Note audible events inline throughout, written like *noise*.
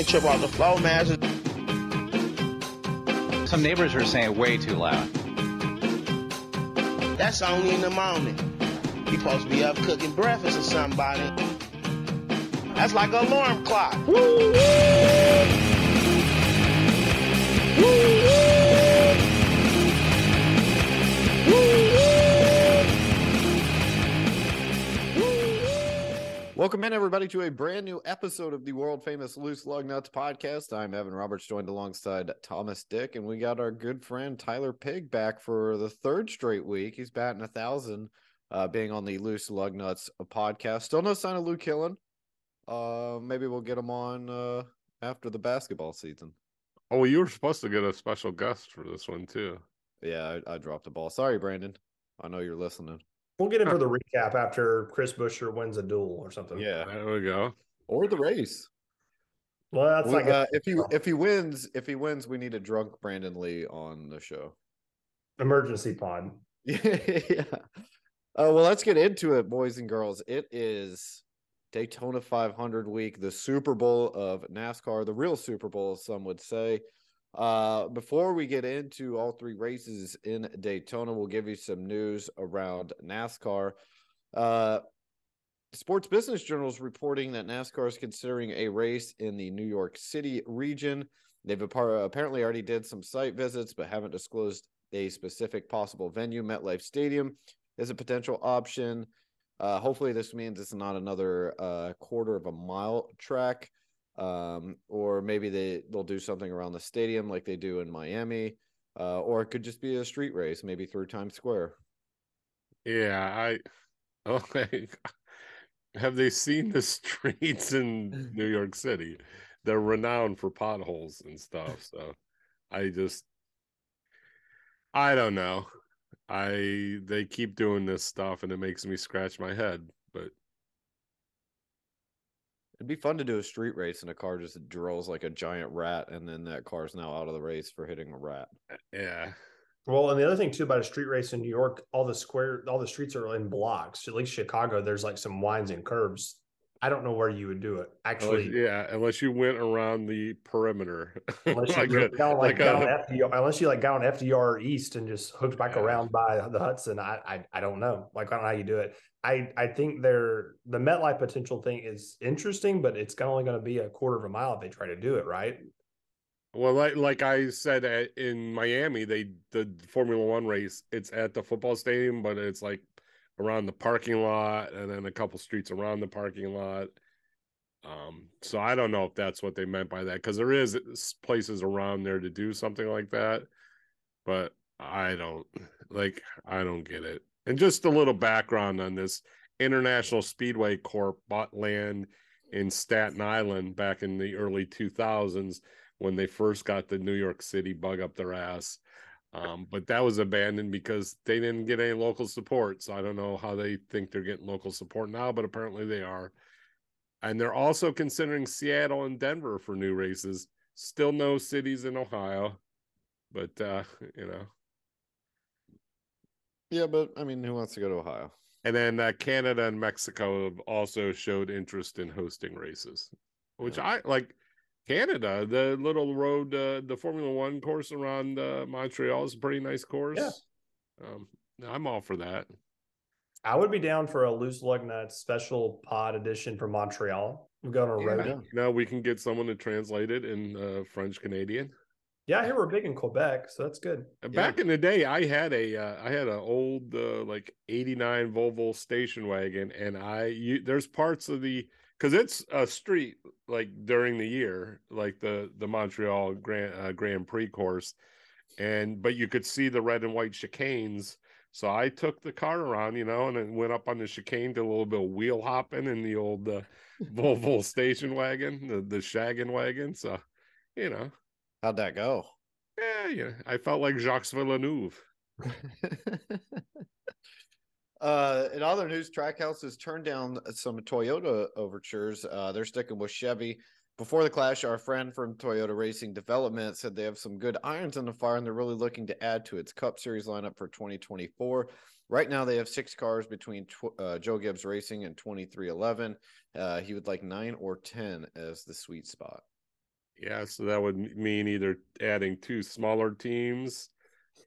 Didn't trip off the floor, man. Some neighbors are saying way too loud. That's only in the morning. You supposed to be up cooking breakfast or somebody. That's like an alarm clock. Welcome in, everybody, to a brand new episode of the world famous Loose Lug Nuts podcast. I'm Evan Roberts, joined alongside Thomas Dick, and we got our good friend Tyler Pig back for the third straight week. He's batting a thousand, uh, being on the Loose Lug Nuts podcast. Still no sign of Luke Killen. Uh, maybe we'll get him on uh, after the basketball season. Oh, well, you were supposed to get a special guest for this one too. Yeah, I, I dropped the ball. Sorry, Brandon. I know you're listening. We'll get in for *laughs* the recap after Chris Buescher wins a duel or something. Yeah, There we go. or the race. Well, that's We- like a uh, if he if he wins, if he wins, we need a drunk Brandon Lee on the show. emergency pod. *laughs* yeah. Uh, well, let's get into it, boys and girls. It is Daytona 500 week, the Super Bowl of NASCAR, the real Super Bowl, some would say. Uh, before we get into all three races in Daytona, we'll give you some news around NASCAR. Uh, Sports Business Journal is reporting that NASCAR is considering a race in the New York City region. They've apparently already did some site visits, but haven't disclosed a specific possible venue. MetLife Stadium is a potential option. Uh, hopefully, this means it's not another uh, quarter of a mile track, um, or maybe they they'll do something around the stadium like they do in Miami, uh, or it could just be a street race, maybe through Times Square. Yeah, I. *laughs* Okay. Have they seen the streets in *laughs* New York City? They're renowned for potholes and stuff. So, I just, I don't know. I they keep doing this stuff and it makes me scratch my head. But It'd be fun to do a street race and a car just drills like a giant rat, and then that car's now out of the race for hitting a rat. Eh, yeah, Well, and the other thing too about a street race in New York, all the square, all the streets are in blocks. At least Chicago, there's like some winds and curves. I don't know where you would do it. unless, Actually, yeah, unless you went around the perimeter, *laughs* unless you Like down like, like down a- FDR, unless you like down FDR East and just hooked back Yeah. around by the Hudson. I, I I don't know. Like I don't know how you do it. I I think they're the MetLife potential thing is interesting, but it's only going to be a quarter of a mile if they try to do it right. Well, like like I said at, in Miami, they the Formula One race. It's at the football stadium, but it's like around the parking lot, and then a couple streets around the parking lot. Um, so I don't know if that's what they meant by that, because there is places around there to do something like that, but I don't like. I don't get it. And just a little background on this: International Speedway Corp bought land in Staten Island back in the early two thousands when they first got the New York City bug up their ass. Um, but that was abandoned because they didn't get any local support. So I don't know how they think they're getting local support now, but apparently they are. And they're also considering Seattle and Denver for new races. Still no cities in Ohio, but uh, you know. Yeah, but I mean, who wants to go to Ohio? And then uh, Canada and Mexico have also showed interest in hosting races, which Yeah. I like. Canada, the little road, uh, the Formula One course around uh, Montreal is a pretty nice course. Um, I'm all for that. I would be down for a loose lug nut special pod edition for Montreal. We're going on a road. Yeah. You know, we can get someone to translate it in uh, French Canadian. Yeah, here we're big in Quebec, so that's good. Uh, Back in the day, I had a uh, I had an old uh, like '89 Volvo station wagon, and I you, there's parts of the because it's a street like during the year, like the the Montreal Grand uh, Grand Prix course, and but you could see the red and white chicanes. So I took the car around, you know, and it went up on the chicane, did a little bit of wheel hopping in the old uh, *laughs* Volvo station wagon, the the shaggin wagon. So, you know, How'd that go? yeah, yeah, I felt like Jacques Villeneuve. *laughs* uh, in other news, Trackhouse has turned down some Toyota overtures. Uh, they're sticking with Chevy, before the clash, our friend from Toyota Racing Development said they have some good irons in the fire and they're really looking to add to its Cup Series lineup for 2024. Right now, they have six cars between tw- uh, Joe Gibbs Racing and 2311. Uh, he would like nine or 10 as the sweet spot. Yeah, so that would mean either adding two smaller teams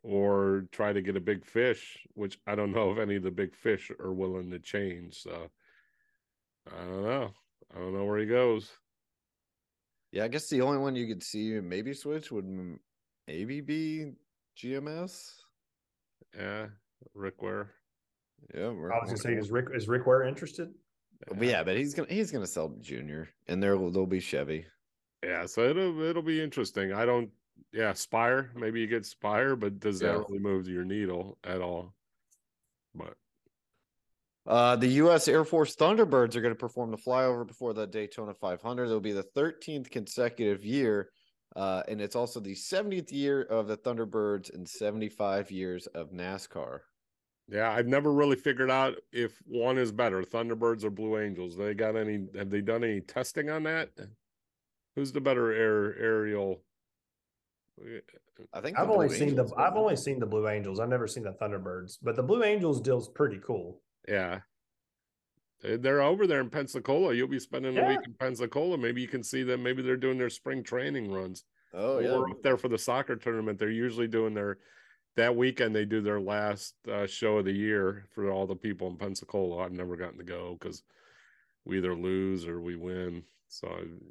or try to get a big fish, which I don't know if any of the big fish are willing to change. So I don't know. I don't know where he goes. Yeah, I guess the only one you could see maybe switch would maybe be GMS. Yeah, Rick Ware. Yeah, I was gonna say, is Rick is Rick Ware interested? But yeah, but he's gonna he's gonna sell Junior, and there will there'll be Chevy. Yeah, so it'll it'll be interesting. I don't yeah, Spire, maybe you get Spire, but does that really move your needle at all? But Uh, the U.S. Air Force Thunderbirds are going to perform the flyover before the Daytona 500. It'll be the 13th consecutive year, uh, and it's also the 70th year of the Thunderbirds and 75 years of NASCAR. yeah, I've never really figured out if one is better, Thunderbirds or Blue Angels. They got any have they done any testing on that? Who's the better air aerial? I think I've only Blue seen the I've only seen the Blue Angels. I've never seen the Thunderbirds, but the Blue Angels deal's pretty cool. Yeah. They- They're over there in Pensacola. You'll be spending a week in Pensacola. Maybe you can see them. Maybe they're doing their spring training runs. Oh yeah, Or up there for the soccer tournament. They're usually doing their that weekend. They do their last uh, show of the year for all the people in Pensacola. I've never gotten to go because we either lose or we win. So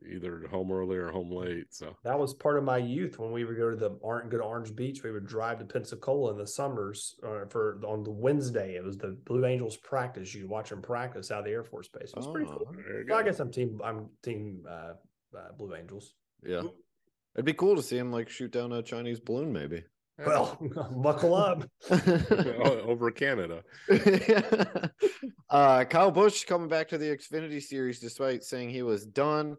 either home early or home late. So That was part of my youth when we would go to the Orange, go to Orange Beach. We would drive to Pensacola in the summers uh, for on the Wednesday. It was the Blue Angels practice. You watch them practice out of the Air Force Base. It was pretty cool. Oh, So I guess I'm team. I'm team uh, uh, Blue Angels. yeah. It'd be cool to see him like shoot down a Chinese balloon, maybe. Well, *laughs* *laughs* buckle up. *laughs* Over Canada. uh, Kyle Busch coming back to the Xfinity Series despite saying he was done.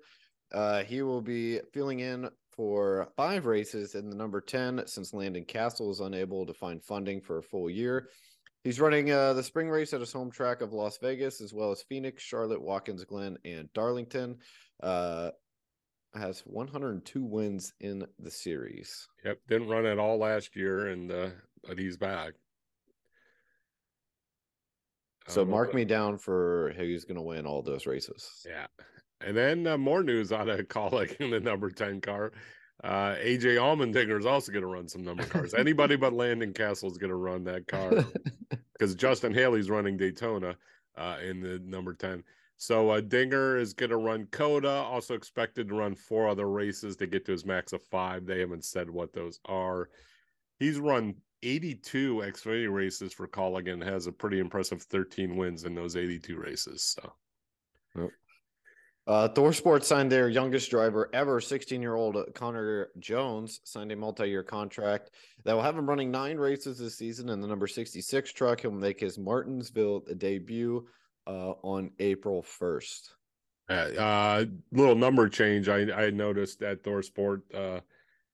Uh, he will be filling in for five races in the number 10 since Landon Cassill is unable to find funding for a full year. He's running uh, the spring race at his home track of Las Vegas, as well as Phoenix, Charlotte, Watkins Glen, and Darlington. Uh, has 102 wins in the series. Yep, didn't run at all last year, and uh, but he's back. So don't mark me down for who's going to win all those races. Yeah, and then uh, more news out of Kaulig in the number ten car. Uh, AJ Allmendinger is also going to run some number cars. Anybody but Landon Cassill is going to run that car because *laughs* Justin Haley's running Daytona uh, in the number 10. So uh, Dinger is going to run COTA, also expected to run four other races to get to his max of five. They haven't said what those are. He's run 82 Xfinity races for Colligan, has a pretty impressive 13 wins in those 82 races. So Uh, Thor Sports signed their youngest driver ever, 16 year old Connor Jones, signed a multi year contract that will have him running nine races this season in the number 66 truck. He'll make his Martinsville debut uh, on April 1st. uh, uh, little number change. I, I noticed at ThorSport, uh,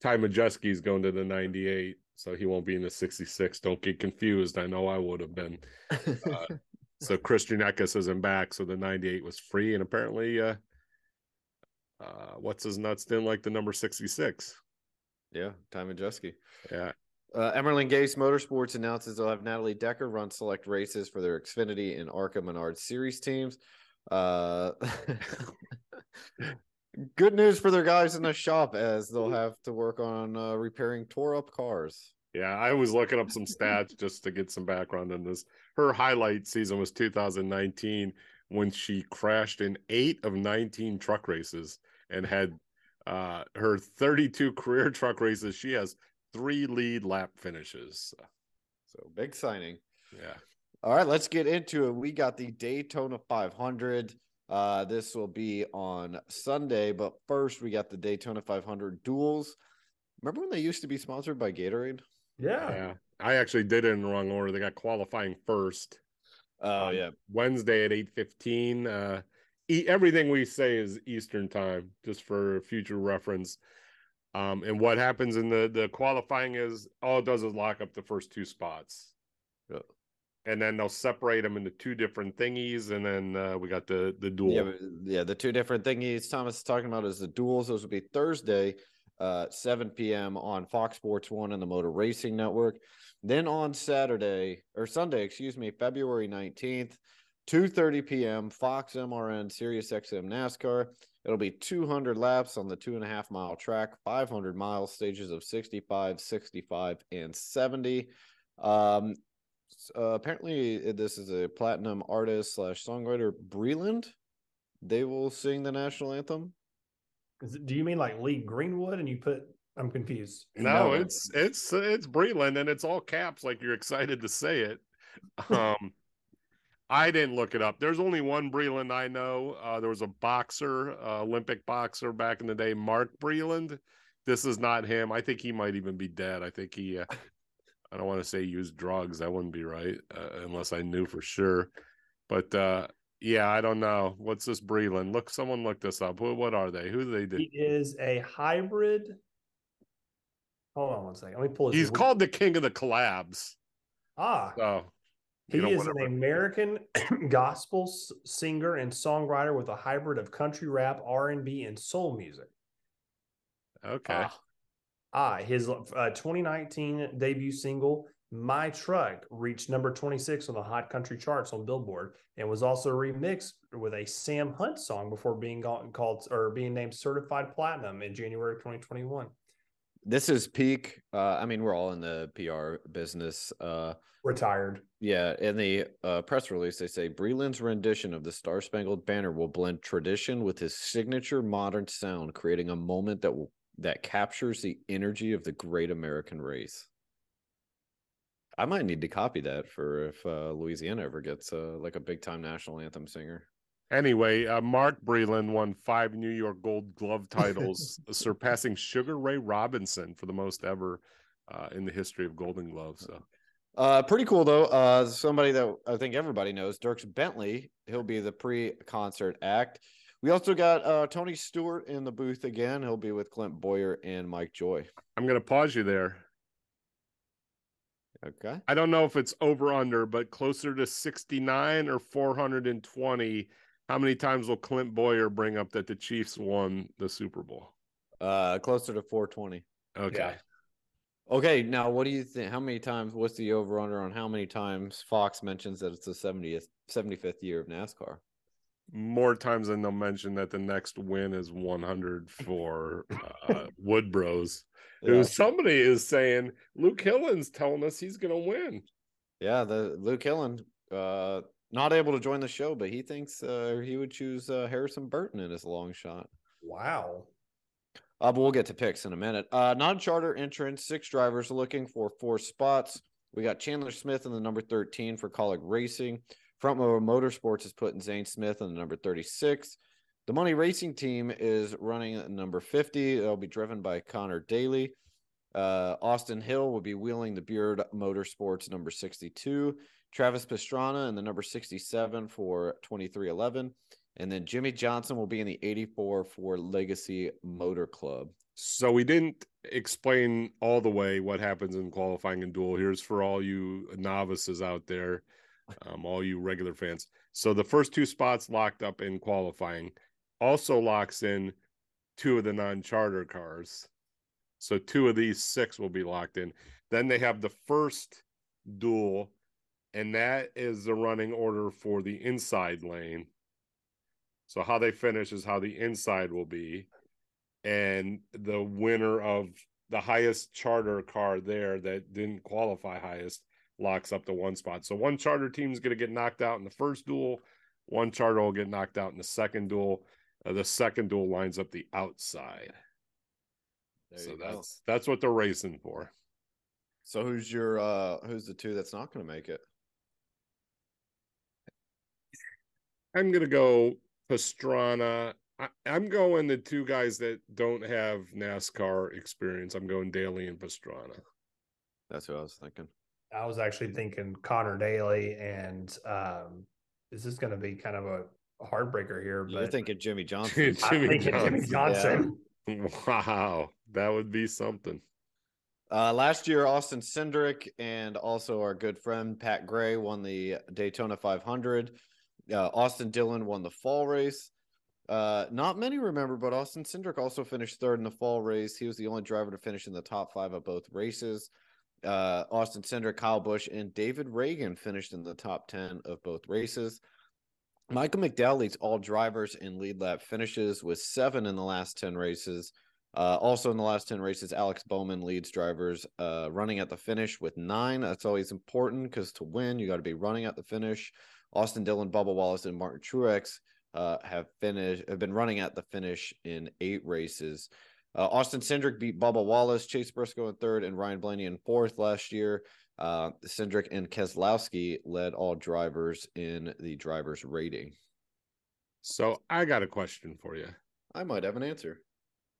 Ty Majeski is going to the 98, so he won't be in the 66. Don't get confused. I know I would have been. *laughs* Uh, so Christian Eckes isn't back, so the 98 was free, and apparently, uh, uh, what's his nuts didn't like the number 66. yeah, Ty Majeski. Yeah, Uh, Emerling-Gase Motorsports announces they'll have Natalie Decker run select races for their Xfinity and Arca Menard Series teams. Uh, *laughs* good news for their guys in the shop as they'll have to work on uh, repairing tore up cars. yeah. I was looking up some stats just to get some background on this. Her highlight season was 2019 when she crashed in eight of 19 truck races and had uh, her 32 career truck races. She has three lead lap finishes. So big signing. Yeah. All right, let's get into it. We got the Daytona 500. Uh, this will be on Sunday, but first we got the Daytona 500 duels. Remember when they used to be sponsored by Gatorade? Yeah. Yeah. I actually did it in the wrong order. They got qualifying first. Oh Um, yeah, Wednesday at 8:15. Uh e- everything we say is Eastern time just for future reference. Um and what happens in the the qualifying is all it does is lock up the first two spots. Yeah. and then they'll separate them into two different thingies, and then uh, we got the the duel. Yeah, yeah. The two different thingies Thomas is talking about is the duels. Those will be Thursday, uh, 7 p.m. on Fox Sports One and the Motor Racing Network. Then on Saturday or Sunday, excuse me, February 19th, 2:30 p.m. Fox MRN Sirius XM NASCAR. It'll be 200 laps on the two and a half mile track, 500 miles, stages of 65, 65, and 70. Um, s- uh, apparently, uh, this is a platinum artist slash songwriter, Breland. They will sing the national anthem. Is it- do you mean like Lee Greenwood? And you put? I'm confused. No, No. it's it's it's Breland, and it's all caps, like you're excited to say it. *laughs* Um, I didn't look it up. There's only one Breland I know. Uh, there was a boxer, uh, Olympic boxer back in the day, Mark Breland. This is not him. I think he might even be dead. I think he. Uh, I don't want to say used drugs. That wouldn't be right uh, unless I knew for sure. But uh, yeah, I don't know. What's this Breland? Look, someone look this up. Who, what are they? Who do they do? He is a hybrid. Hold on one second. Let me pull this. He's called the king of the collabs. ah. So He is an American *clears throat* gospel singer and songwriter with a hybrid of country rap, R and B, and soul music. Okay. Ah, Ah, his uh, 2019 debut single "My Truck" reached number 26 on the Hot Country charts on Billboard, and was also remixed with a Sam Hunt song before being called or being named certified platinum in January 2021. This is peak. Uh, I mean, we're all in the PR business. Uh, Retired. yeah, in the uh, press release, they say Breland's rendition of the Star Spangled Banner will blend tradition with his signature modern sound, creating a moment that will that captures the energy of the great American race. I might need to copy that for if uh, Louisiana ever gets uh, like a big time national anthem singer. Anyway, uh, Mark Breland won five New York Gold Glove titles, *laughs* surpassing Sugar Ray Robinson for the most ever uh, in the history of Golden Gloves. So Uh, pretty cool though. Uh, somebody that I think everybody knows, Dierks Bentley. He'll be the pre-concert act. We also got uh Tony Stewart in the booth again. He'll be with Clint Bowyer and Mike Joy. I'm going to pause you there. Okay. I don't know if it's over under, but closer to 69 or 420. How many times will Clint Bowyer bring up that the Chiefs won the Super Bowl? Uh, closer to 420. Okay. Yeah. Okay. Now, what do you think? How many times? What's the over/under on how many times Fox mentions that it's the 70th, 75th year of NASCAR? More times than they'll mention that the next win is 100 for uh, Wood Bros. *laughs* Yeah. Who somebody is saying Luke Hillen's telling us he's going to win. Yeah, the Luke Hillen, uh, not able to join the show, but he thinks uh, he would choose uh, Harrison Burton in his long shot. Wow. Uh, but we'll get to picks in a minute. Uh, non-charter entrance, six drivers looking for four spots. We got Chandler Smith in the number 13 for Kaulig Racing. Front Row Motorsports is putting Zane Smith in the number 36. The Money Racing team is running number 50. They'll be driven by Connor Daly. Uh, Austin Hill will be wheeling the Beard Motorsports number 62. Travis Pastrana in the number 67 for 2311. And then Jimmie Johnson will be in the 84 for Legacy Motor Club. So we didn't explain all the way what happens in qualifying and duel. Here's for all you novices out there, um, all you regular fans. So the first two spots locked up in qualifying also locks in two of the non-charter cars. So two of these six will be locked in. Then they have the first duel, and that is the running order for the inside lane. So how they finish is how the inside will be and the winner of the highest charter car there that didn't qualify highest locks up the one spot. So one charter team is going to get knocked out in the first duel. One charter will get knocked out in the second duel. Uh, the second duel lines up the outside. There so you go. that's that's what they're racing for. So who's your uh who's the two that's not going to make it? I'm going to go Pastrana. I, I'm going the two guys that don't have NASCAR experience. I'm going Daly and Pastrana. That's who I was thinking. I was actually thinking Connor Daly, and um, this is going to be kind of a heartbreaker here. You're But thinking Jimmy *laughs* Johnson. I'm Jimmy thinking Jimmie Johnson. Johnson. Wow, that would be something. Uh, last year, Austin Cindric and also our good friend Pat Gray won the Daytona 500. Uh, Austin Dillon won the fall race. Uh, not many remember, but Austin Cindric also finished third in the fall race. He was the only driver to finish in the top five of both races. Uh, Austin Cindric, Kyle Busch, and David Ragan finished in the top 10 of both races. Michael McDowell leads all drivers in lead lap finishes with seven in the last 10 races. Uh, also in the last 10 races, Alex Bowman leads drivers uh, running at the finish with nine. That's always important because to win, you got to be running at the finish. Austin Dillon, Bubba Wallace, and Martin Truex uh, have finished have been running at the finish in eight races. Uh, Austin Cindric beat Bubba Wallace, Chase Briscoe in third, and Ryan Blaney in fourth last year. Uh, Cindric and Keselowski led all drivers in the drivers' rating. So I got a question for you, I might have an answer.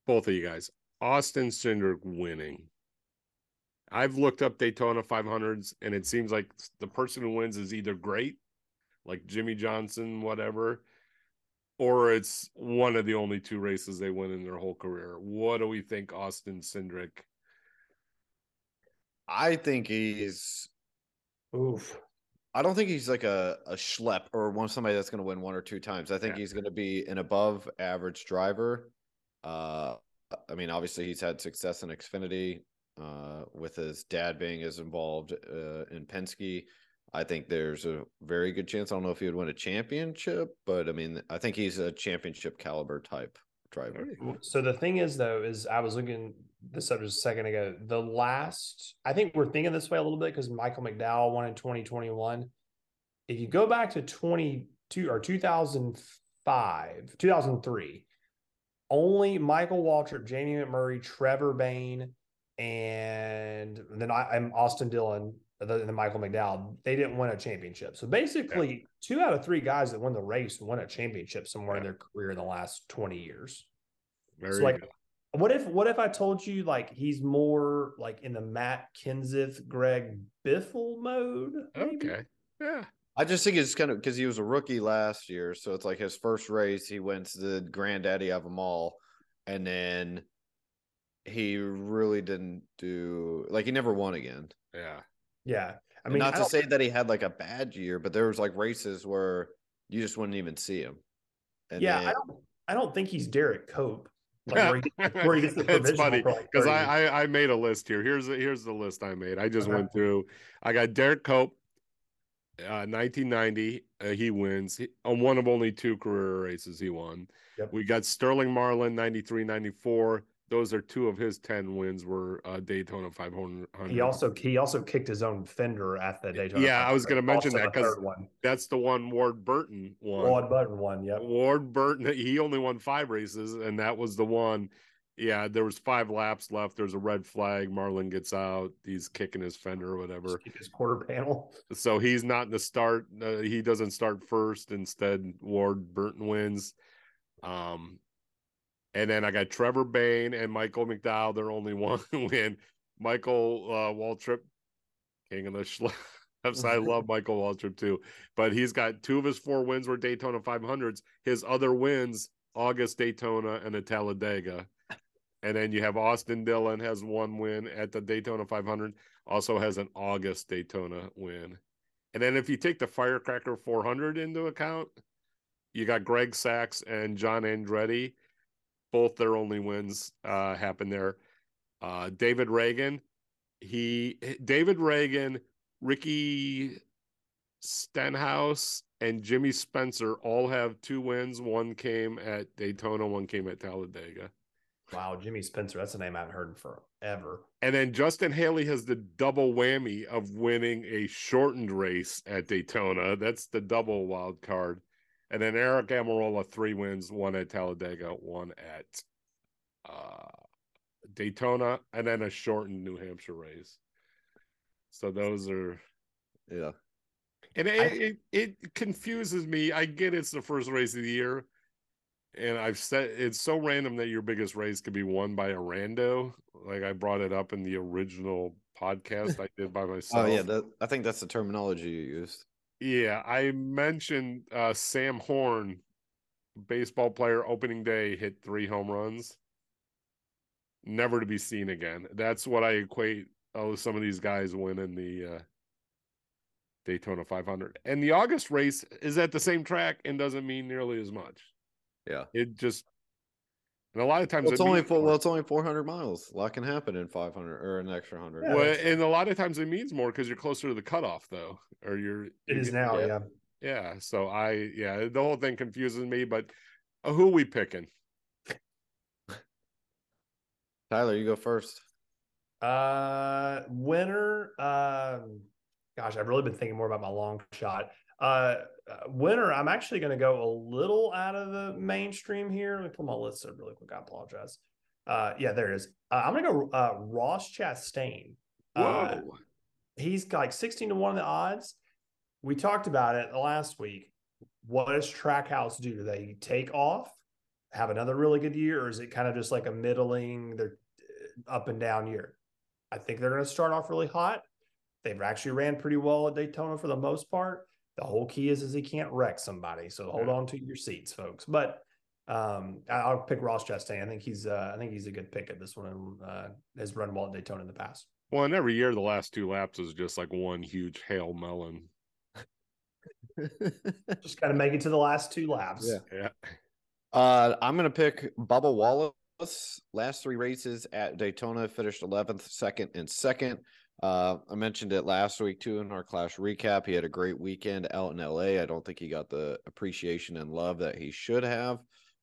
Both of you guys. Austin Cindric winning. I've looked up Daytona 500s, and it seems like the person who wins is either great, like Jimmie Johnson, whatever, or it's one of the only two races they win in their whole career. What do we think Austin Cindric? I think he's. Oof. I don't think he's like a, a schlep or one somebody that's going to win one or two times. I think Yeah. he's going to be an above average driver. Uh, I mean, obviously he's had success in Xfinity uh, with his dad being as involved uh, in Penske. I think there's a very good chance. I don't know if he would win a championship, but I mean, I think he's a championship caliber type driver. So the thing is, though, is I was looking this up just a second ago. The last, I think we're thinking this way a little bit because Michael McDowell won in 2021. If you go back to 22 or 2005, 2003, only Michael Waltrip, Jamie McMurray, Trevor Bayne, and then I, I'm Austin Dillon, and then Michael McDowell. They didn't win a championship. So basically, two out of three guys that won the race won a championship somewhere in their career in the last 20 years. Very So, like, good. What if what if I told you like he's more like in the Matt Kenseth, Greg Biffle mode? maybe? Okay. Yeah. I just think it's kind of because he was a rookie last year, so it's like his first race. He wins the granddaddy of them all, and then he really didn't do like he never won again. Yeah. Yeah. I I mean, not I to say that he had like a bad year, but there was like races where you just wouldn't even see him. And yeah, then- I don't I don't think he's Derrike Cope. Like where he, *laughs* where he the It's provisional funny because I, I I made a list here. Here's the, here's the list I made. I just Okay. went through. I got Derrike Cope, uh, 1990. Uh, he wins he, on one of only two career races he won. Yep. We got Sterling Marlin, 93, 94. Those are two of his 10 wins were uh, Daytona 500. He also he also kicked his own fender at the Daytona. Yeah, I was gonna mention also that the 'cause third one, That's the one Ward Burton won. Claude Button one. Yep. Ward Burton, he only won five races, and that was the one. Yeah, there was five laps left. There's a red flag. Marlin gets out. He's kicking his fender or whatever. His quarter panel. *laughs* So he's not in the start. Uh, he doesn't start first. Instead, Ward Burton wins. Um, and then I got Trevor Bayne and Michael McDowell. They're only *laughs* one win. Michael uh, Waltrip, king of the schleps. *laughs* I love Michael Waltrip too, but he's got two of his four wins were Daytona 500s. His other wins, August Daytona and the Talladega. And then you have Austin Dillon has one win at the Daytona 500, also has an August Daytona win. And then if you take the Firecracker 400 into account, you got Greg Sacks and John Andretti. Both their only wins uh, happened there. Uh, David Ragan, he David Ragan, Ricky Stenhouse, and Jimmy Spencer all have two wins. One came at Daytona, one came at Talladega. Wow, Jimmy Spencer. That's a name I haven't heard in forever. And then Justin Haley has the double whammy of winning a shortened race at Daytona. That's the double wild card. And then Aric Almirola, three wins, one at Talladega, one at uh, Daytona, and then a shortened New Hampshire race. So those are, yeah. and it, I- it, it confuses me. I get it's the first race of the year. And I've said it's so random that your biggest race could be won by a rando. Like I brought it up in the original podcast I did by myself. *laughs* Oh yeah, that, I think that's the terminology you used. Yeah, I mentioned uh, Sam Horn, baseball player, opening day hit three home runs. never to be seen again. That's what I equate. Oh, some of these guys winning the uh, Daytona 500, and the August race is at the same track and doesn't mean nearly as much. Yeah. It just and a lot of times Well, it's it only four, well, it's only 400 miles. A lot can happen in 500 or an extra 100. Yeah. Well, and a lot of times it means more because you're closer to the cutoff, though, or you're. It you're is now, yeah. yeah. Yeah. So I, yeah, the whole thing confuses me. But uh, who we picking? Tyler, you go first. Uh, winner. Um, gosh, I've really been thinking more about my long shot. Uh, uh, winner. I'm actually going to go a little out of the mainstream here. Let me pull my list up really quick. I apologize. Uh, yeah, there it is. Uh, I'm going to go uh, Ross Chastain. Uh, Whoa. he's like 16 to 1 in the odds. We talked about it last week. What does Trackhouse do? Do they take off, have another really good year, or is it kind of just like a middling, they're uh, up and down year? I think they're going to start off really hot. They've actually ran pretty well at Daytona for the most part. The whole key is is he can't wreck somebody. So hold Yeah. on to your seats, folks. But um, I- I'll pick Ross Chastain. I think he's uh, I think he's a good pick at this one uh, has run well at Daytona in the past. Well, and every year the last two laps is just like one huge hail melon. *laughs* Just got to make it to the last two laps. Yeah. Yeah. Uh, I'm gonna pick Bubba Wallace. Last three races at Daytona finished 11th, second, and second. Uh, I mentioned it last week too in our clash recap. He had a great weekend out in LA. I don't think he got the appreciation and love that he should have.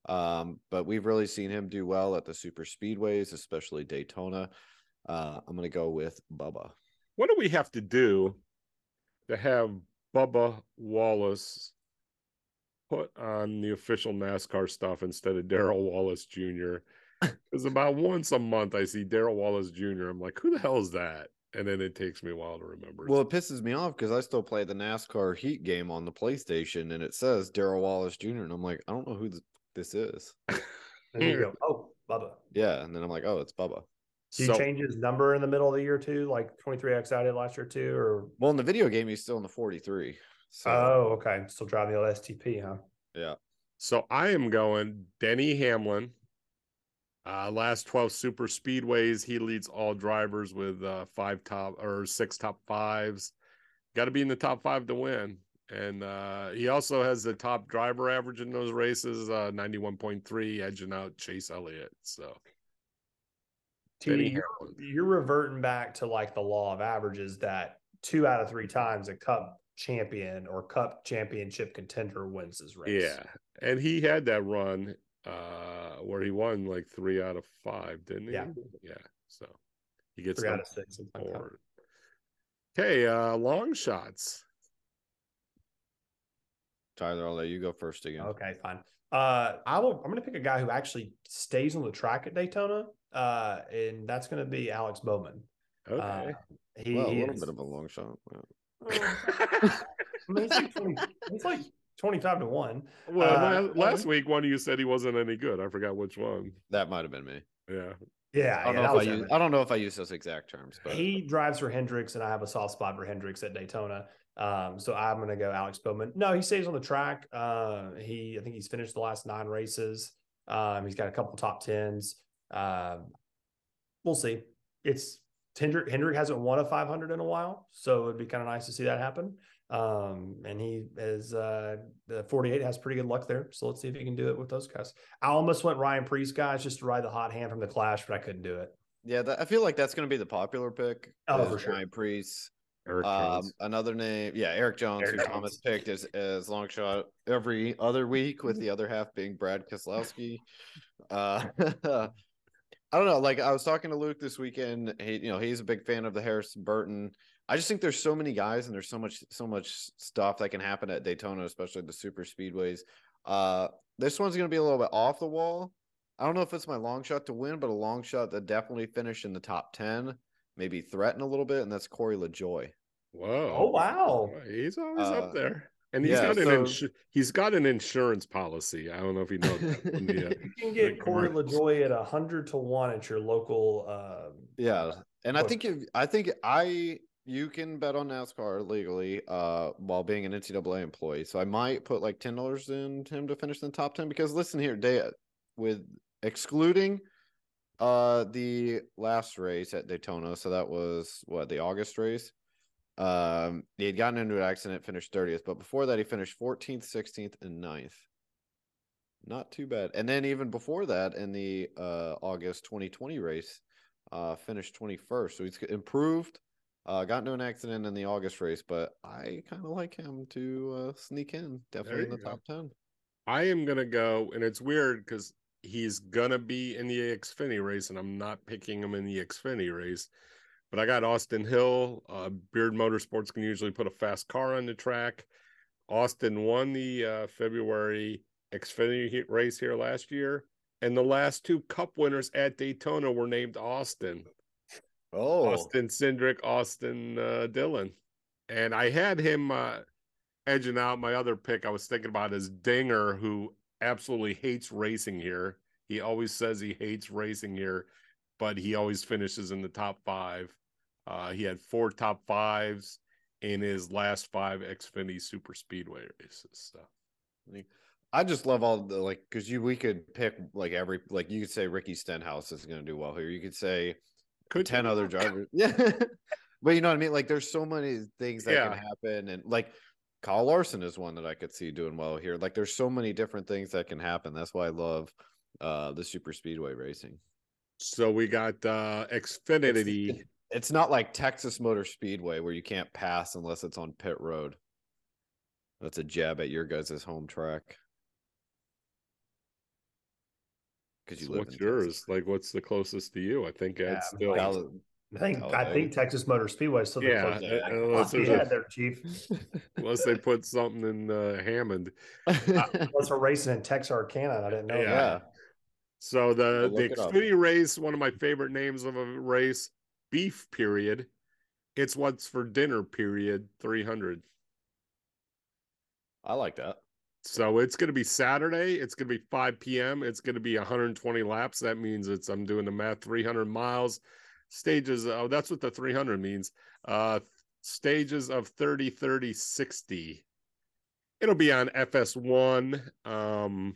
Um, but we've really seen him do well at the super speedways, especially Daytona. Uh, I'm gonna go with Bubba. What do we have to do to have Bubba Wallace put on the official NASCAR stuff instead of Daryl Wallace Jr.? Because *laughs* about once a month I see Daryl Wallace Jr. I'm like, who the hell is that? And then it takes me a while to remember. Well, it pisses me off because I still play the NASCAR Heat game on the PlayStation, and it says Daryl Wallace Jr. And I'm like, I don't know who this is. *laughs* And you go, oh, Bubba. Yeah, and then I'm like, oh, it's Bubba. Do you So- change his number in the middle of the year too, like 23X I did last year too? Or Well, in the video game, he's still in the 43. So oh, okay. Still driving the old STP, huh? yeah, So I am going Denny Hamlin. Uh, last 12 super speedways, he leads all drivers with uh, five top or six top fives. Got to be in the top five to win. And uh, he also has the top driver average in those races, uh, 91.3, edging out Chase Elliott. So T, you're, you're reverting back to like the law of averages that two out of three times a cup champion or cup championship contender wins his race. Yeah. And he had that run uh, where he won like three out of five, didn't he? Yeah. Yeah. So he gets Three out of six. something like forward. Okay. Uh, long shots. Tyler, I'll let you go first again. Okay, fine. Uh, I will. I'm going to pick a guy who actually stays on the track at Daytona, uh, and that's going to be Alex Bowman. Okay. Uh, he, well, a little is- bit of a long shot. Wow. *laughs* I mean, he's like 20, he's like 25 to one. Well, Uh, la- last week one of you said he wasn't any good. I forgot which one. That might have been me. Yeah. Yeah, I don't, yeah, know if I, use, I don't know if I use those exact terms, but He drives for Hendricks, and I have a soft spot for Hendricks at Daytona. Um, so I'm going to go Alex Bowman. No, he stays on the track. Uh, he, I think he's finished the last nine races. Um, he's got a couple top tens. Um, we'll see. It's Hendrick. Hendrick hasn't won a 500 in a while, so it'd be kind of nice to see that happen. Um, and he is uh, the 48 has pretty good luck there. So let's see if he can do it with those guys. I almost went Ryan Preece guys just to ride the hot hand from the Clash, but I couldn't do it. yeah, that, I feel like that's going to be the popular pick. Oh, for sure. Ryan Preece. Eric Um, another name, yeah, Erik Jones, Eric who Jones. Thomas picked as as long shot every other week, with the other half being Brad Keselowski. *laughs* Uh, *laughs* I don't know. Like I was talking to Luke this weekend. He, you know, he's a big fan of the Harrison Burton. I just think there's so many guys and there's so much so much stuff that can happen at Daytona, especially the super speedways. Uh, this one's going to be a little bit off the wall. I don't know if it's my long shot to win, but a long shot that definitely finish in the top ten, maybe threaten a little bit, and that's Corey LaJoie. Whoa. Oh, wow. He's always Uh, up there. And he's yeah, got an so- insu- he's got an insurance policy. I don't know if you know that. from uh, *laughs* You can get Corey commercials. LaJoie at a hundred to one at your local. Um, Yeah, and I think if I think I you can bet on NASCAR legally uh while being an NCAA employee. So I might put like ten dollars in him to finish in the top ten because listen here, they with excluding Uh, the last race at Daytona, so that was what the August race. Um, he had gotten into an accident, finished 30th, but before that, he finished 14th, 16th, and 9th. Not too bad. And then even before that, in the uh August 2020 race, uh, finished 21st. So he's improved. Uh, got into an accident in the August race, but I kind of like him to uh, sneak in, definitely in the go. top 10. I am gonna go, and it's weird because he's gonna be in the Xfinity race, and I'm not picking him in the Xfinity race. But I got Austin Hill. Uh, Beard Motorsports can usually put a fast car on the track. Austin won the uh, February Xfinity race here last year, and the last two Cup winners at Daytona were named Austin. Oh, Austin Cindric, Austin uh, Dillon, and I had him uh, edging out. My other pick I was thinking about is Dinger, who absolutely hates racing here. He always says he hates racing here, but he always finishes in the top five. Uh, he had four top fives in his last five Xfinity Super Speedway races. So. I just love all the like because you we could pick like every like you could say Ricky Stenhouse is going to do well here. You could say Could ten you? other *laughs* drivers. *laughs* Yeah, but you know what I mean. Like there's so many things that Yeah. can happen, and like Kyle Larson is one that I could see doing well here. Like there's so many different things that can happen. That's why I love uh the super speedway racing. So we got uh It's, Xfinity. it's not like Texas Motor Speedway where you can't pass unless it's on pit road. That's a jab at your guys' home track. Because you So live what's in yours? Texas. Like, what's the closest to you? I think Yeah, Ed's still. Dallas- I think I Talladega. think Texas Motor Speedway is still the Yeah, closest. uh, unless yeah, a- there, Chief. *laughs* unless they put something in uh, Hammond. Unless *laughs* we're racing in Texarkana, I didn't know Yeah. that. So the I'll the look. Xfinity race, one of my favorite names of a race, beef period. It's what's for dinner period 300. I like that. So it's going to be Saturday. It's going to be 5 p.m. It's going to be 120 laps. That means it's I'm doing the math 300 miles. Stages. Oh, that's what the 300 means. Uh, stages of 30, 30, 60. It'll be on FS1, um,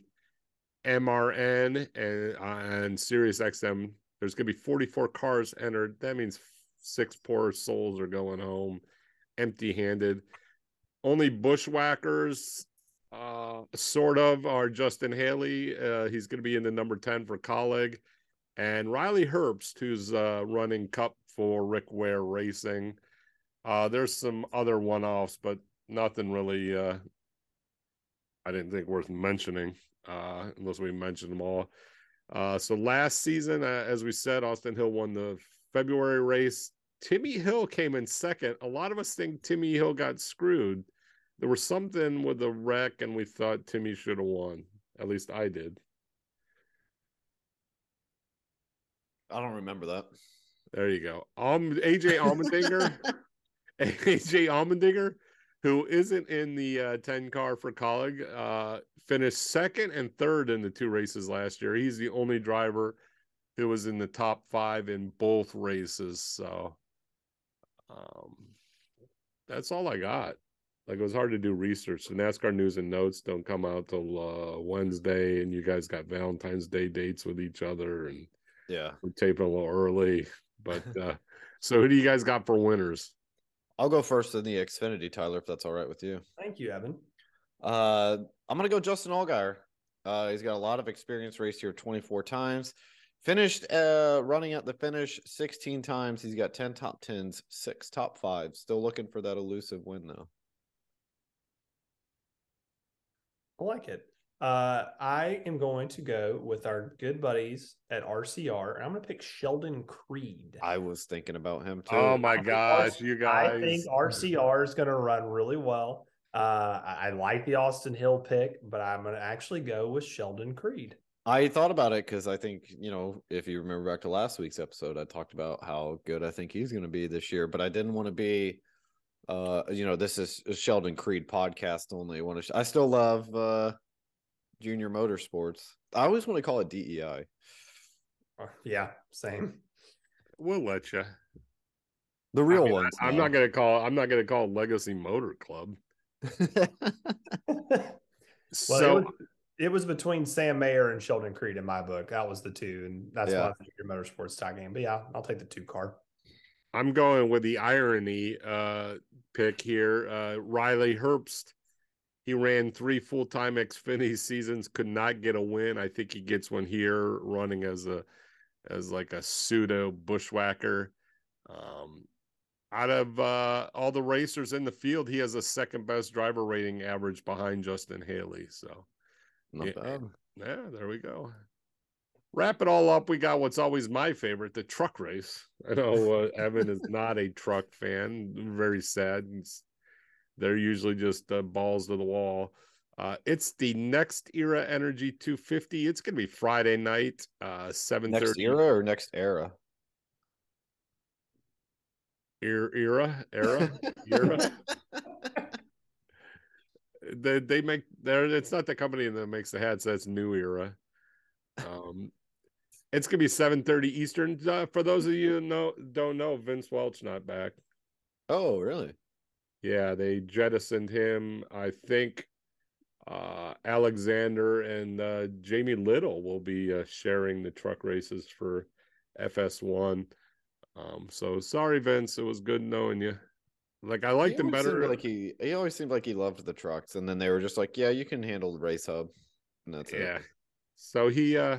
MRN, and uh, and Sirius XM. There's going to be 44 cars entered. That means six poor souls are going home empty-handed. Only bushwhackers uh sort of are Justin Haley. Uh he's gonna be in the number 10 for Kaulig. And Riley Herbst, who's uh running cup for Rick Ware Racing. Uh there's some other one-offs, but nothing really uh I didn't think worth mentioning, unless we mentioned them all. So last season, as we said, Austin Hill won the February race. Timmy Hill came in second. A lot of us think Timmy Hill got screwed there was something with the wreck and we thought Timmy should have won. At least I did. I don't remember that. There you go. Um AJ Allmendinger. AJ *laughs* Allmendinger, who isn't in the uh, 10 car for Kaulig, uh, finished second and third in the two races last year. He's the only driver who was in the top five in both races. So um that's all I got. Like it was hard to do research. The NASCAR news and notes don't come out till uh, Wednesday, and you guys got Valentine's Day dates with each other, and Yeah. we're taping a little early. But *laughs* uh, so, who do you guys got for winners? I'll go first in the Xfinity, Tyler, if that's all right with you. Thank you, Evan. Uh, I'm gonna go Justin Allgaier. Uh, he's got a lot of experience, raced here 24 times. Finished uh running at the finish 16 times. He's got 10 top tens, six top fives. Still looking for that elusive win though. I like it. Uh, I am going to go with our good buddies at RCR, and I'm going to pick Sheldon Creed. I was thinking about him too. Oh my gosh, RC you guys! I think RCR is going to run really well. Uh, I, I like the Austin Hill pick, but I'm going to actually go with Sheldon Creed. I thought about it because I think, you know, if you remember back to last week's episode, I talked about how good I think he's going to be this year, but I didn't want to be, uh, you know, this is a Sheldon Creed podcast only. I want to, sh- I still love, uh, junior motorsports. I always want to call it DEI. Uh, Yeah, same. we'll let you. The real I mean, ones. I, am not gonna call. I'm not gonna call it Legacy Motor Club. gonna. *laughs* Well, so it, was, It was between Sam Mayer and Sheldon Creed in my book. That was the two, and that's Yeah. why I think your motorsports tie game. But yeah, I'll take the two car. I'm going with the irony uh pick here. Uh Riley Herbst. He ran three full-time Xfinity seasons, could not get a win. I think he gets one here running as a as like a pseudo bushwhacker. Um out of uh all the racers in the field, he has a second best driver rating average behind Justin Haley. So Not Yeah. bad. yeah, there we go. Wrap it all up. We got what's always my favorite, the truck race. I know uh, Evan is not a truck fan. Very sad. They're usually just uh, balls to the wall. Uh, it's the NextEra Energy 250. It's going to be Friday night, uh, 7 Next era or next era? Era, era, era, era. *laughs* they they make there. It's not the company that makes the hats. That's New Era. Um, it's gonna be seven thirty Eastern. Uh, for those of you who know don't know, Vince Welch not back. oh, really? Yeah, they jettisoned him. I think uh Alexander and uh Jamie Little will be uh, sharing the truck races for FS1. Um so sorry Vince, it was good knowing you. Like I liked him better. Like he, he always seemed like he loved the trucks, and then they were just like, "Yeah, you can handle the race hub," and that's yeah. it. Yeah. So he uh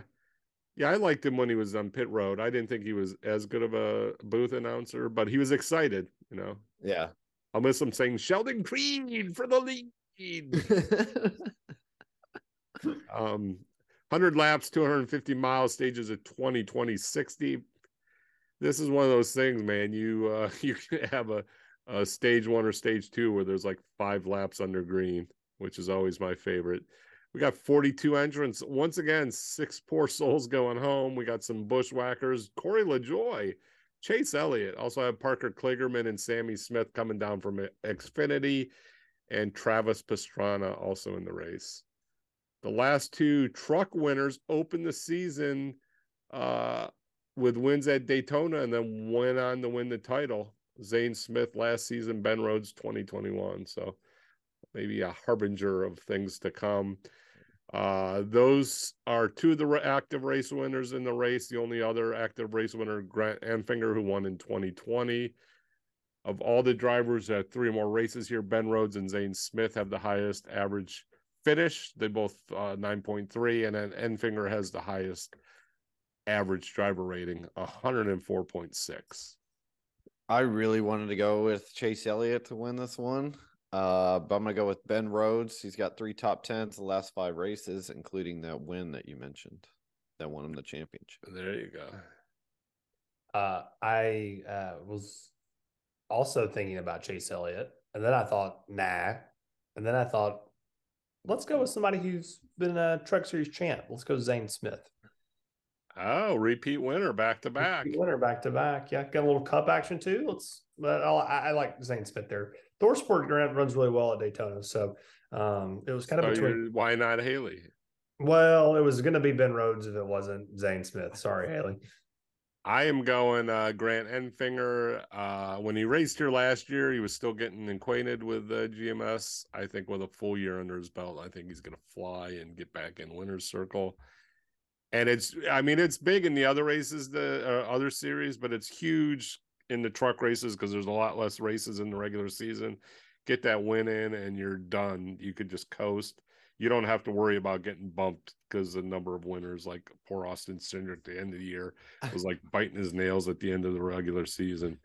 yeah, I liked him when he was on pit road. I didn't think he was as good of a booth announcer, but he was excited, you know. Yeah. I'll miss him saying Sheldon Creed for the lead. *laughs* um 100 laps 250 miles stages of 20 20 60 this is one of those things man you uh *laughs* you can have a, a stage one or stage two where there's like five laps under green which is always my favorite we got 42 entrants once again six poor souls going home we got some bushwhackers corey LaJoie chase elliott also have parker kligerman and sammy smith coming down from xfinity and travis pastrana also in the race the last two truck winners opened the season uh, with wins at Daytona and then went on to win the title. Zane Smith last season, Ben Rhodes 2021. So maybe a harbinger of things to come. Uh, those are two of the active race winners in the race. The only other active race winner, Grant Enfinger, who won in 2020. Of all the drivers at three or more races here, Ben Rhodes and Zane Smith have the highest average finish. They both uh, 9.3, and then Enfinger has the highest average driver rating, 104.6. I really wanted to go with Chase Elliott to win this one. Uh, but I'm gonna go with Ben Rhodes. He's got three top tens the last five races, including that win that you mentioned that won him the championship. There you go. Uh, I uh, was also thinking about Chase Elliott, and then I thought, nah, and then I thought, let's go with somebody who's been a Truck Series champ. Let's go Zane Smith. Oh, repeat winner back to back. winner back to back. Yeah, got a little cup action too. Let's. But I, I like Zane Smith there. ThorSport Grant runs really well at Daytona, so um, it was kind of So between. why not Haley? Well, it was going to be Ben Rhodes if it wasn't Zane Smith. Sorry, Haley. I am going uh, Grant Enfinger. Uh, when he raced here last year, he was still getting acquainted with uh, GMS. I think with a full year under his belt, I think he's going to fly and get back in winner's circle. And it's, I mean, it's big in the other races, the uh, other series, but it's huge in the truck races because there's a lot less races in the regular season. Get that win in, and you're done. You could just coast. You don't have to worry about getting bumped because the number of winners, like poor Austin Cindric at the end of the year, *laughs* was like biting his nails at the end of the regular season.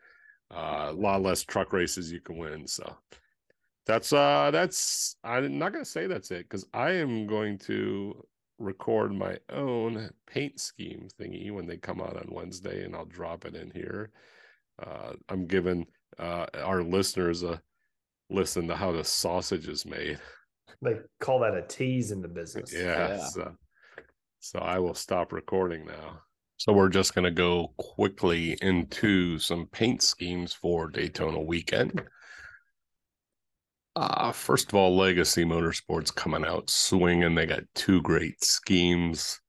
Uh, a lot less truck races you can win. So that's uh that's I'm not gonna say that's it because I am going to record my own paint scheme thingy when they come out on Wednesday and I'll drop it in here. Uh, I'm giving uh, our listeners a listen to how the sausage is made. They call that a tease in the business. Yeah. Yeah. So, so I will stop recording now. So we're just going to go quickly into some paint schemes for Daytona weekend. Uh, first of all, Legacy Motorsports coming out swinging. They got two great schemes.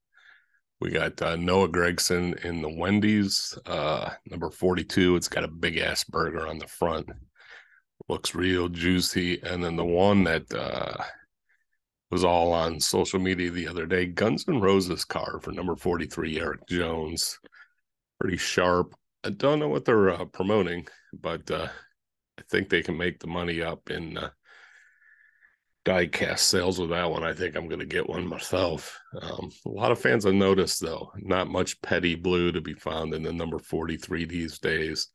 We got uh, Noah Gragson in the Wendy's, uh, number 42. It's got a big ass burger on the front. Looks real juicy. And then the one that uh, was all on social media the other day. Guns N' Roses car for number 43, Erik Jones. Pretty sharp. I don't know what they're uh, promoting, but uh, I think they can make the money up in uh, diecast sales with that one. I think I'm going to get one myself. Um, a lot of fans have noticed, though, not much petty blue to be found in the number 43 these days.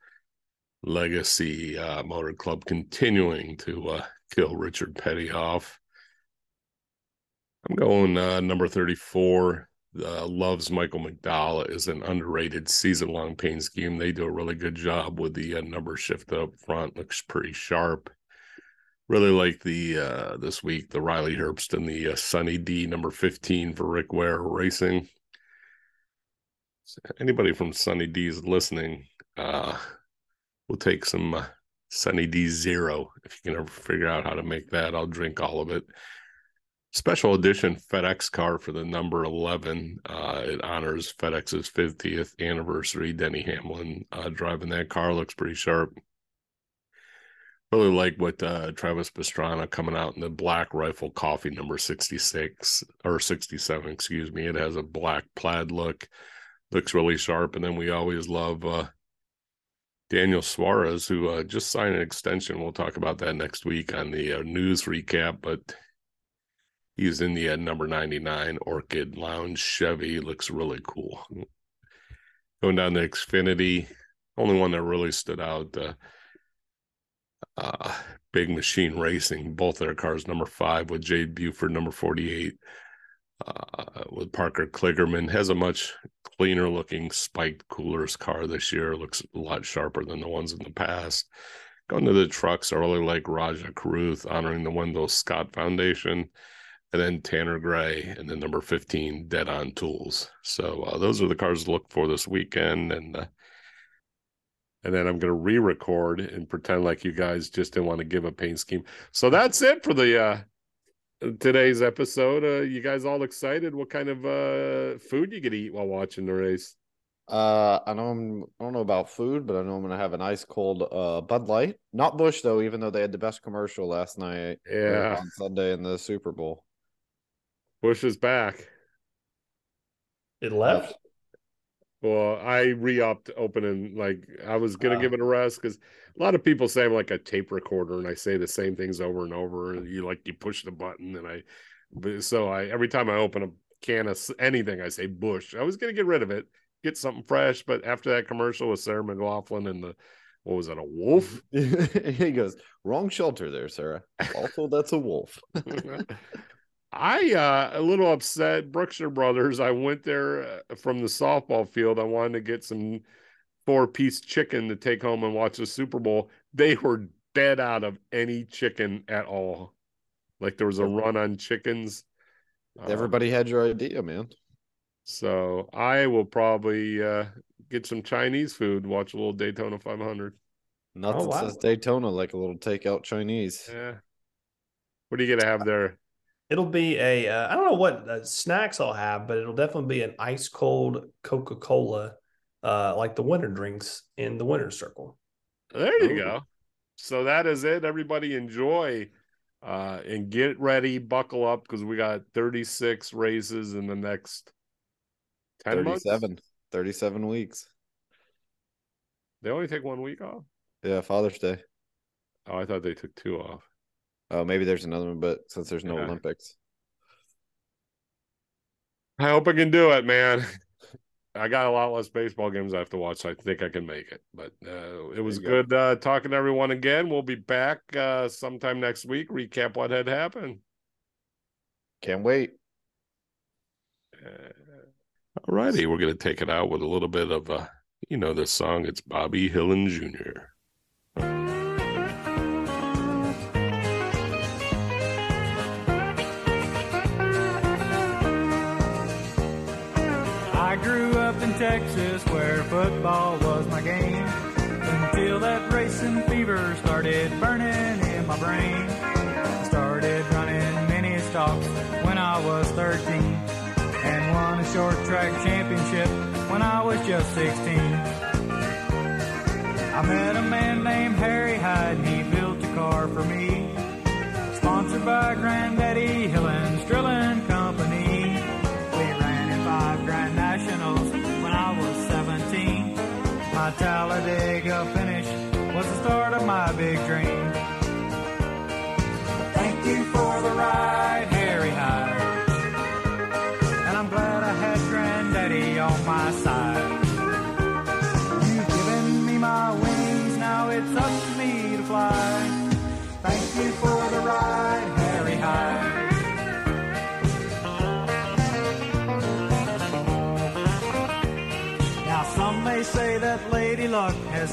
Legacy uh, Motor Club continuing to uh, kill Richard Petty off. I'm going uh, number 34. Uh, loves Michael McDowell is an underrated season long paint scheme. They do a really good job with the uh, number shift up front. Looks pretty sharp. Really like the uh, this week the Riley Herbst and the uh, Sunny D number 15 for Rick Ware Racing. So anybody from Sunny D's listening. Uh, we'll take some uh, Sunny D Zero if you can ever figure out how to make that. I'll drink all of it special edition FedEx car for the number 11. Uh, it honors FedEx's 50th anniversary. Denny Hamlin uh, driving that car looks pretty sharp. Really like what uh, Travis Pastrana coming out in the black rifle coffee number 66 or 67, excuse me. It has a black plaid look, looks really sharp. And then we always love uh, Daniel Suarez, who uh, just signed an extension. We'll talk about that next week on the uh, news recap. But He's in the uh, number 99 Orchid Lounge Chevy. Looks really cool. Going down to Xfinity, only one that really stood out. Uh, Big Machine Racing, both their cars, number five with Jade Buford, number 48 uh, with Parker Kligerman. Has a much cleaner looking spiked coolers car this year. Looks a lot sharper than the ones in the past. Going to the trucks, I really like Rajah Caruth honoring the Wendell Scott Foundation and then Tanner Gray, and then number 15, Dead on Tools. So uh, those are the cars to look for this weekend. And uh, and then I'm going to re-record and pretend like you guys just didn't want to give a paint scheme. So that's it for the uh, today's episode. Uh, you guys all excited? What kind of uh, food you gonna eat while watching the race? Uh, I know I'm. I don't know about food, but I know I'm gonna have an ice cold uh Bud Light. Not Busch though, even though they had the best commercial last night. uh, Yeah. on Sunday in the Super Bowl. Busch is back. It left. Well, I re-upped opening like I was gonna Ah. give it a rest because a lot of people say I'm like a tape recorder and I say the same things over and over. And you like you push the button and I, but- so I every time I open a can of anything I say Busch. I was gonna get rid of it, get something fresh, but after that commercial with Sarah McLachlan and the what was it a wolf? *laughs* he goes, wrong shelter there, Sarah. Also, that's a wolf. *laughs* *laughs* I uh a little upset. Brookshire Brothers. I went there uh, from the softball field. I wanted to get some four piece chicken to take home and watch the Super Bowl. They were dead out of any chicken at all. Like there was a run on chickens. Um, Everybody had your idea, man. so I will probably uh get some Chinese food, watch a little Daytona 500. Nothing wow. says Daytona like a little takeout Chinese. Yeah. What are you gonna have there? It'll be a. Uh, I don't know what uh, snacks I'll have, but it'll definitely be an ice cold Coca Cola, uh, like the winter drinks in the winter circle. There you Ooh. go. So that is it. Everybody enjoy uh and get ready, buckle up because we got 36 races in the next 10 months. 37. 37 weeks. They only take one week off. Yeah, Father's Day. Oh, I thought they took two off. Oh, maybe there's another one, but since there's no Yeah. Olympics. I hope I can do it, man. *laughs* I got a lot less baseball games I have to watch, so I think I can make it. But uh, it was you go. good uh, talking to everyone again. We'll be back uh, sometime next week. Recap what had happened. Can't wait. All righty, we're going to take it out with a little bit of, uh, you know, this song. It's Bobby Hillin Jr. grew up in Texas where football was my game until that racing fever started burning in my brain. I started running mini stocks when I was 13 and won a short track championship when I was just 16. I met a man named Harry Hyde and he built a car for me. Sponsored by Granddaddy Hillins My Talladega finish was the start of my big dream.